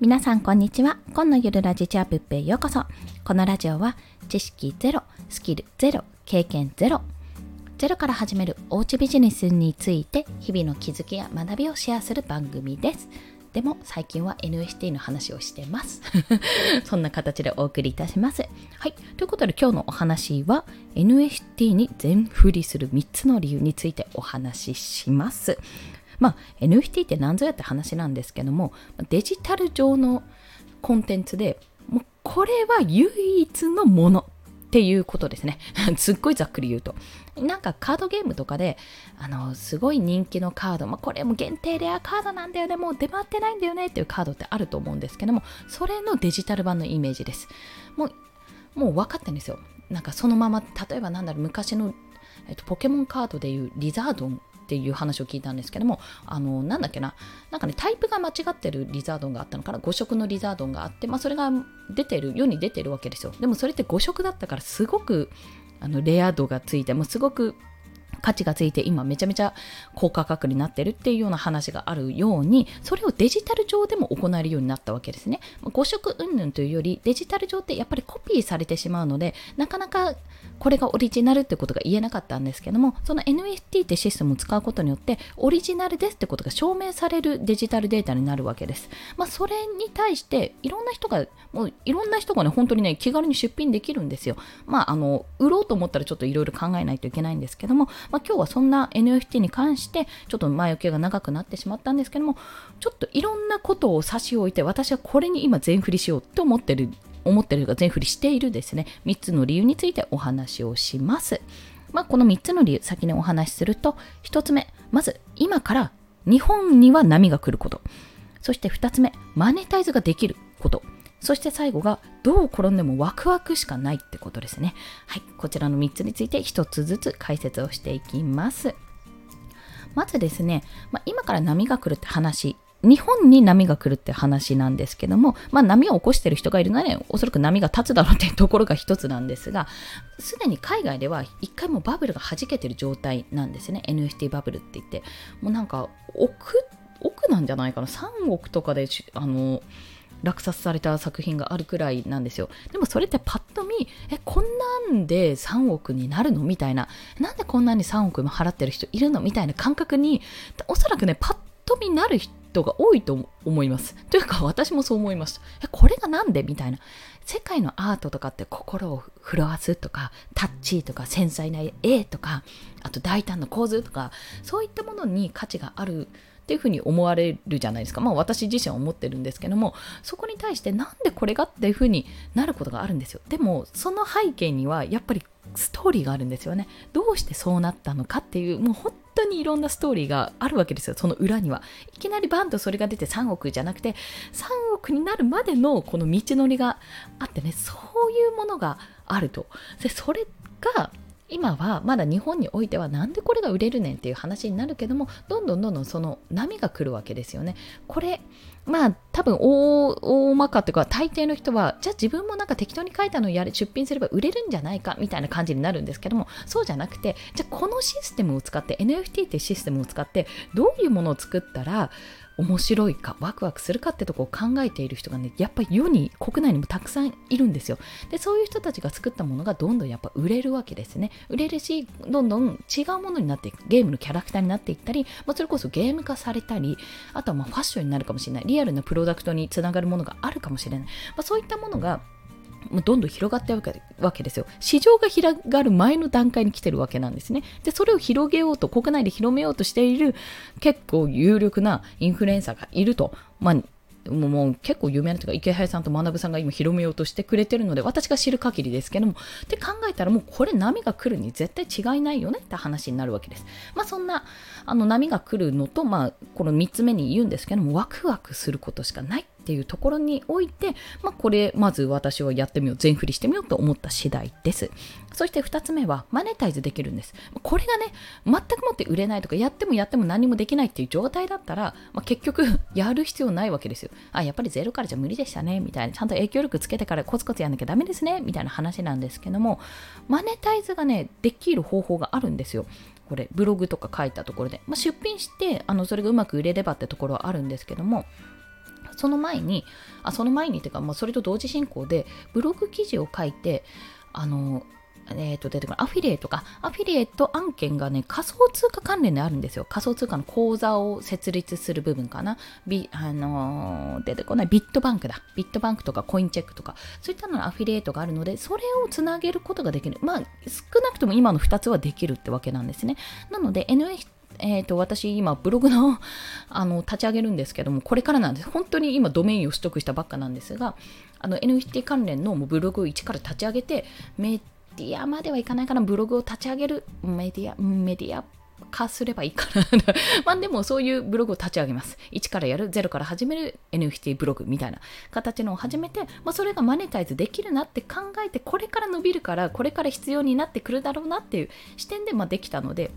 皆さんこんにちは。今のゆるラジチャープッペへようこそ。このラジオは知識ゼロスキルゼロ経験ゼロゼロから始めるおうちビジネスについて日々の気づきや学びをシェアする番組です。でも最近は NFT の話をしてます。そんな形でお送りいたします。はい。ということで今日のお話は NFT に全振りする3つの理由についてお話しします。まあ NFT って何ぞやって話なんですけどもデジタル上のコンテンツでもうこれは唯一のものっていうことですね。すっごいざっくり言うと。なんかカードゲームとかで、あの、すごい人気のカード、まあ、これも限定レアカードなんだよね、もう出回ってないんだよねっていうカードってあると思うんですけども、それのデジタル版のイメージです。もう、もう分かってるんですよ。なんかそのまま、例えばなんだろう、昔の、えっと、ポケモンカードでいうリザードンっていう話を聞いたんですけどもあのなんだっけななんかねタイプが間違ってるリザードンがあったのかな5色のリザードンがあって、まあ、それが出てる世に出てるわけですよ。でもそれって5色だったからすごくあのレア度がついてもうすごく価値がついて今めちゃめちゃ高価格になってるっていうような話があるようにそれをデジタル上でも行えるようになったわけですね。誤色云々というよりデジタル上ってやっぱりコピーされてしまうのでなかなかこれがオリジナルってことが言えなかったんですけどもその NFT ってシステムを使うことによってオリジナルですってことが証明されるデジタルデータになるわけです。まあ、それに対していろんな人がもういろんな人がね本当にね気軽に出品できるんですよ。まああの売ろうと思ったらちょっといろいろ考えないといけないんですけども、まあ、今日はそんな NFT に関してちょっと前置きが長くなってしまったんですけどもちょっといろんなことを差し置いて私はこれに今全振りしようと思ってる思ってるが全振りしているですね。3つの理由についてお話をします。まあ、この3つの理由先にお話しすると1つ目まず今から日本には波が来ること。そして2つ目マネタイズができること。そして最後がどう転んでもワクワクしかないってことですねはいこちらの3つについて1つずつ解説をしていきますまずですね、まあ、今から波が来るって話日本に波が来るって話なんですけども、まあ、波を起こしてる人がいるので、おそらく波が立つだろうっていうところが一つなんですが、すでに海外では一回もバブルが弾けてる状態なんですね。NFT バブルって言って。もうなんか、億、億なんじゃないかな？3億とかで、あの、落札された作品があるくらいなんですよ。でもそれってパッと見、え、こんなんで3億になるの？みたいな。なんでこんなに3億も払ってる人いるの？みたいな感覚に、おそらくね、パッと見なる人が多いと思います。というか私もそう思いました。え、これがなんで？みたいな。世界のアートとかって心を震わすとか、タッチとか繊細な絵とか、あと大胆な構図とか、そういったものに価値があるっていうふうに思われるじゃないですか。まあ私自身は思ってるんですけども、そこに対してなんでこれがっていうふうになることがあるんですよ。でもその背景にはやっぱりストーリーがあるんですよね。どうしてそうなったのかっていう、もう本当にいろんなストーリーがあるわけですよ、その裏には。いきなりバンとそれが出て3億じゃなくて、3億になるまでのこの道のりがあってね、そういうものがあると。でそれが今はまだ日本においてはなんでこれが売れるねんっていう話になるけどもどんどんどんどんその波が来るわけですよね。これまあ多分大大まかというか大抵の人はじゃあ自分もなんか適当に書いたのをやれ出品すれば売れるんじゃないかみたいな感じになるんですけどもそうじゃなくてじゃあこのシステムを使って NFT っていうシステムを使ってどういうものを作ったら面白いかワクワクするかってとこを考えている人がねやっぱり世に国内にもたくさんいるんですよ。でそういう人たちが作ったものがどんどんやっぱ売れるわけですね。売れるしどんどん違うものになっていく。ゲームのキャラクターになっていったり、まあ、それこそゲーム化されたりあとはまファッションになるかもしれない。リアルなプロダクトにつながるものがあるかもしれない、まあ、そういったものがもうどんどん広がっていくわけですよ。市場が広がる前の段階に来てるわけなんですね。で、それを広げようと、国内で広めようとしている結構有力なインフルエンサーがいると。まあもうもう結構有名なというか池原さんと学さんが今広めようとしてくれてるので私が知る限りですけどもって考えたらもうこれ波が来るに絶対違いないよねって話になるわけです。まあそんなあの波が来るのとまあこの3つ目に言うんですけどもワクワクすることしかないっていうところにおいて、まあ、これまず私はやってみよう全振りしてみようと思った次第です。そして2つ目はマネタイズできるんです。これがね全くもって売れないとかやってもやっても何もできないっていう状態だったら、まあ、結局 やる必要ないわけですよ。あやっぱりゼロからじゃ無理でしたねみたいなちゃんと影響力つけてからコツコツやんなきゃダメですねみたいな話なんですけどもマネタイズがねできる方法があるんですよ。これブログとか書いたところで、まあ、出品してあのそれがうまく売れればってところはあるんですけどもその前にあその前にっていうか、まあ、それと同時進行でブログ記事を書いてあのえー、と出てくるアフィリエイトか。アフィリエイト案件がね仮想通貨関連であるんですよ。仮想通貨の口座を設立する部分かな。ビ、あのー、出てこない。ビットバンクだ。ビットバンクとかコインチェックとか。そういったののアフィリエイトがあるのでそれをつなげることができる。まあ少なくとも今の2つはできるってわけなんですね。なので NFT えーと、私今ブログの あの立ち上げるんですけどもこれからなんです本当に今ドメインを取得したばっかなんですがあの NFT 関連のブログを一から立ち上げてメディアまではいかないかな、ブログを立ち上げるメディア、メディア化すればいいかな まあでもそういうブログを立ち上げます。1からやる、0から始める NFT ブログみたいな形のを始めて、まあ、それがマネタイズできるなって考えて、これから伸びるから、これから必要になってくるだろうなっていう視点でまできたので、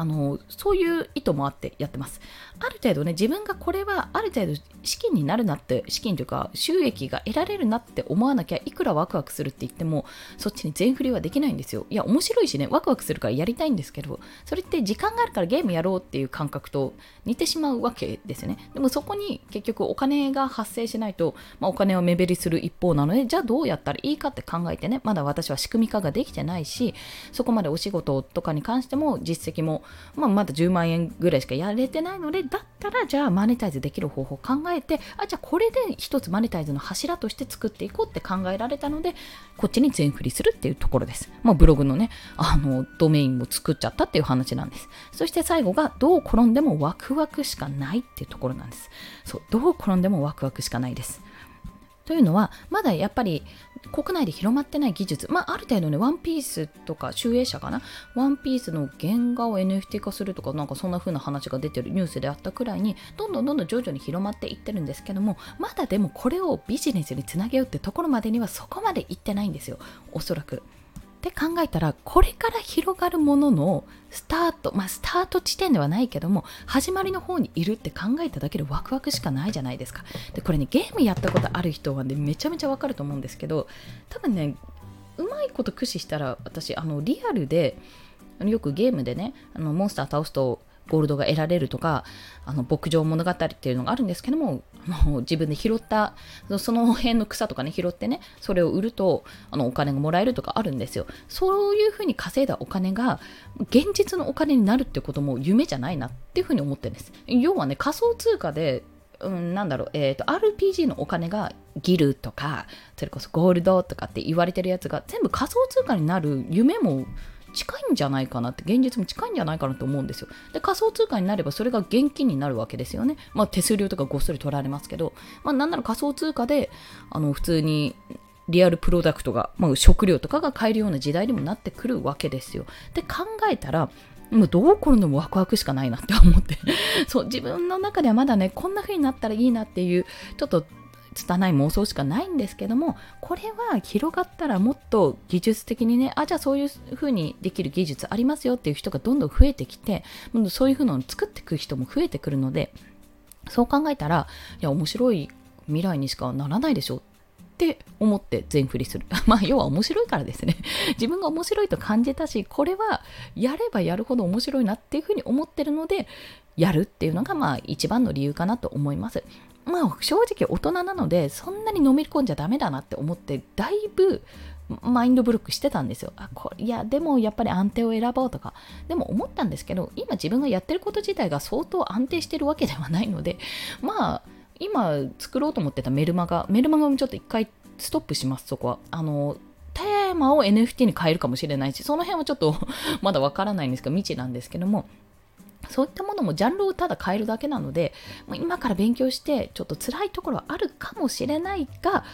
あのそういう意図もあってやってます。ある程度ね、自分がこれはある程度資金になるなって、資金というか収益が得られるなって思わなきゃいくらワクワクするって言っても、そっちに全振りはできないんですよ。いや、面白いしね、ワクワクするからやりたいんですけど、それって時間があるからゲームやろうっていう感覚と似てしまうわけですよね。でもそこに結局お金が発生しないと、まあ、お金を目減りする一方なので、じゃあどうやったらいいかって考えてね、まだ私は仕組み化ができてないし、そこまでお仕事とかに関しても実績もまあ、まだ10万円ぐらいしかやれてないので、だったらじゃあマネタイズできる方法を考えて、あ、じゃあこれで一つマネタイズの柱として作っていこうって考えられたので、こっちに全振りするっていうところです。まあ、ブログのね、あの、ドメインも作っちゃったっていう話なんです。そして最後が、どう転んでもワクワクしかないっていうところなんです。そう、どう転んでもワクワクしかないです。というのは、まだやっぱり国内で広まってない技術、まあ、ある程度ね、ワンピースとか、集英社かな、ワンピースの原画を NFT 化するとか、なんかそんな風な話が出てるニュースであったくらいに、どんどんどんどん徐々に広まっていってるんですけども、まだでもこれをビジネスにつなげようってところまでにはそこまでいってないんですよ、おそらく。って考えたらこれから広がるもののスタートまあスタート地点ではないけども始まりの方にいるって考えただけでワクワクしかないじゃないですか。でこれねゲームやったことある人はねめちゃめちゃわかると思うんですけど多分ねうまいこと駆使したら私あのリアルでよくゲームでねあのモンスター倒すとゴールドが得られるとかあの牧場物語っていうのがあるんですけどももう自分で拾ったその辺の草とかね拾ってねそれを売るとあのお金がもらえるとかあるんですよ。そういうふうに稼いだお金が現実のお金になるってことも夢じゃないなっていうふうに思ってるんです。要はね仮想通貨でうん、なんだろう、えーと、RPG のお金がギルとかそれこそゴールドとかって言われてるやつが全部仮想通貨になる夢も近いんじゃないかなって現実も近いんじゃないかなと思うんですよ。で仮想通貨になればそれが現金になるわけですよね。まあ手数料とかごっそり取られますけど。まあなんなら仮想通貨であの普通にリアルプロダクトが、まあ、食料とかが買えるような時代にもなってくるわけですよ。で考えたらもうどう転んでもワクワクしかないなって思って。そう自分の中ではまだねこんな風になったらいいなっていうちょっと拙い妄想しかないんですけどもこれは広がったらもっと技術的にねあじゃあそういう風にできる技術ありますよっていう人がどんどん増えてきてそういう風なのを作っていく人も増えてくるのでそう考えたらいや面白い未来にしかならないでしょって思って全振りする。まあ要は面白いからですね。自分が面白いと感じたし、これはやればやるほど面白いなっていうふうに思ってるので、やるっていうのがまあ一番の理由かなと思います。まあ正直大人なのでそんなに飲み込んじゃダメだなって思ってだいぶマインドブロックしてたんですよ。あこいやでもやっぱり安定を選ぼうとかでも思ったんですけど今自分がやってること自体が相当安定してるわけではないので まあ今作ろうと思ってたメルマガメルマガもちょっと一回ストップしますそこは。あのテーマを NFT に変えるかもしれないしその辺はちょっと まだわからないんですけど未知なんですけどもそういったものもジャンルをただ変えるだけなので、今から勉強してちょっと辛いところはあるかもしれないが、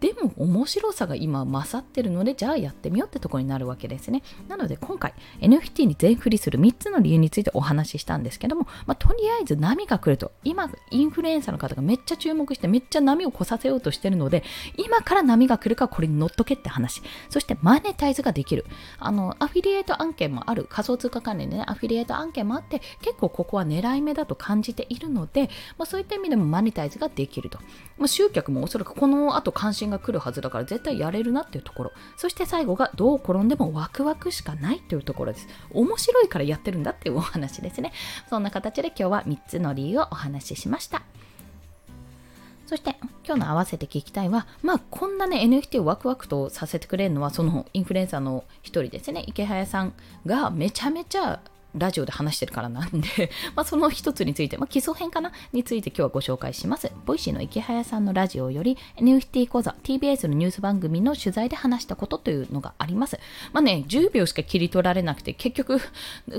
でも面白さが今勝ってるのでじゃあやってみようってとこになるわけですね。なので今回 NFT に全振りする3つの理由についてお話ししたんですけども、まあ、とりあえず波が来ると今インフルエンサーの方がめっちゃ注目してめっちゃ波を越させようとしてるので今から波が来るかこれに乗っとけって話。そしてマネタイズができる。あのアフィリエイト案件もある。仮想通貨関連でねアフィリエイト案件もあって結構ここは狙い目だと感じているので、まあ、そういった意味でもマネタイズができると、まあ、集客もおそらくこの後関心が来るはずだから絶対やれるなっていうところ。そして最後がどう転んでもワクワクしかないというところです。面白いからやってるんだっていうお話ですね。そんな形で今日は3つの理由をお話ししました。そして今日の合わせて聞きたいは、まあこんなね NFT をワクワクとさせてくれるのはそのインフルエンサーの一人ですね、イケハヤさんがめちゃめちゃラジオで話してるからなんで まあその一つについて、まあ、基礎編かなについて今日はご紹介します。 Voicyのイケハヤさんのラジオより NFT 講座 TBS のニュース番組の取材で話したことというのがあります。まあね、10秒しか切り取られなくて結局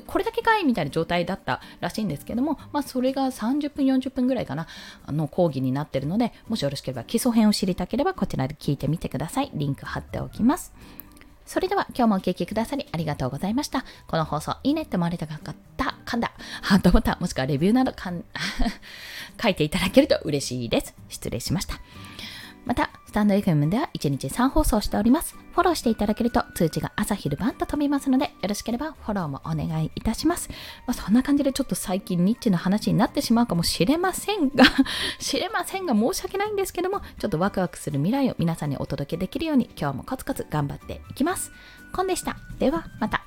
これだけかいみたいな状態だったらしいんですけども、まあそれが30分40分ぐらいかな、の講義になってるので、もしよろしければ基礎編を知りたければこちらで聞いてみてください。リンク貼っておきます。それでは今日もお聴きくださりありがとうございました。この放送いいねって思われたかった、噛んだ、ハートボタンもしくはレビューなどかん 書いていただけると嬉しいです。失礼しました。また、スタンド FM では1日3放送しております。フォローしていただけると通知が朝昼晩と飛びますので、よろしければフォローもお願いいたします。まあ、そんな感じでちょっと最近ニッチの話になってしまうかもしれませんが 知れませんが申し訳ないんですけども、ちょっとワクワクする未来を皆さんにお届けできるように今日もコツコツ頑張っていきます。コンでした。ではまた。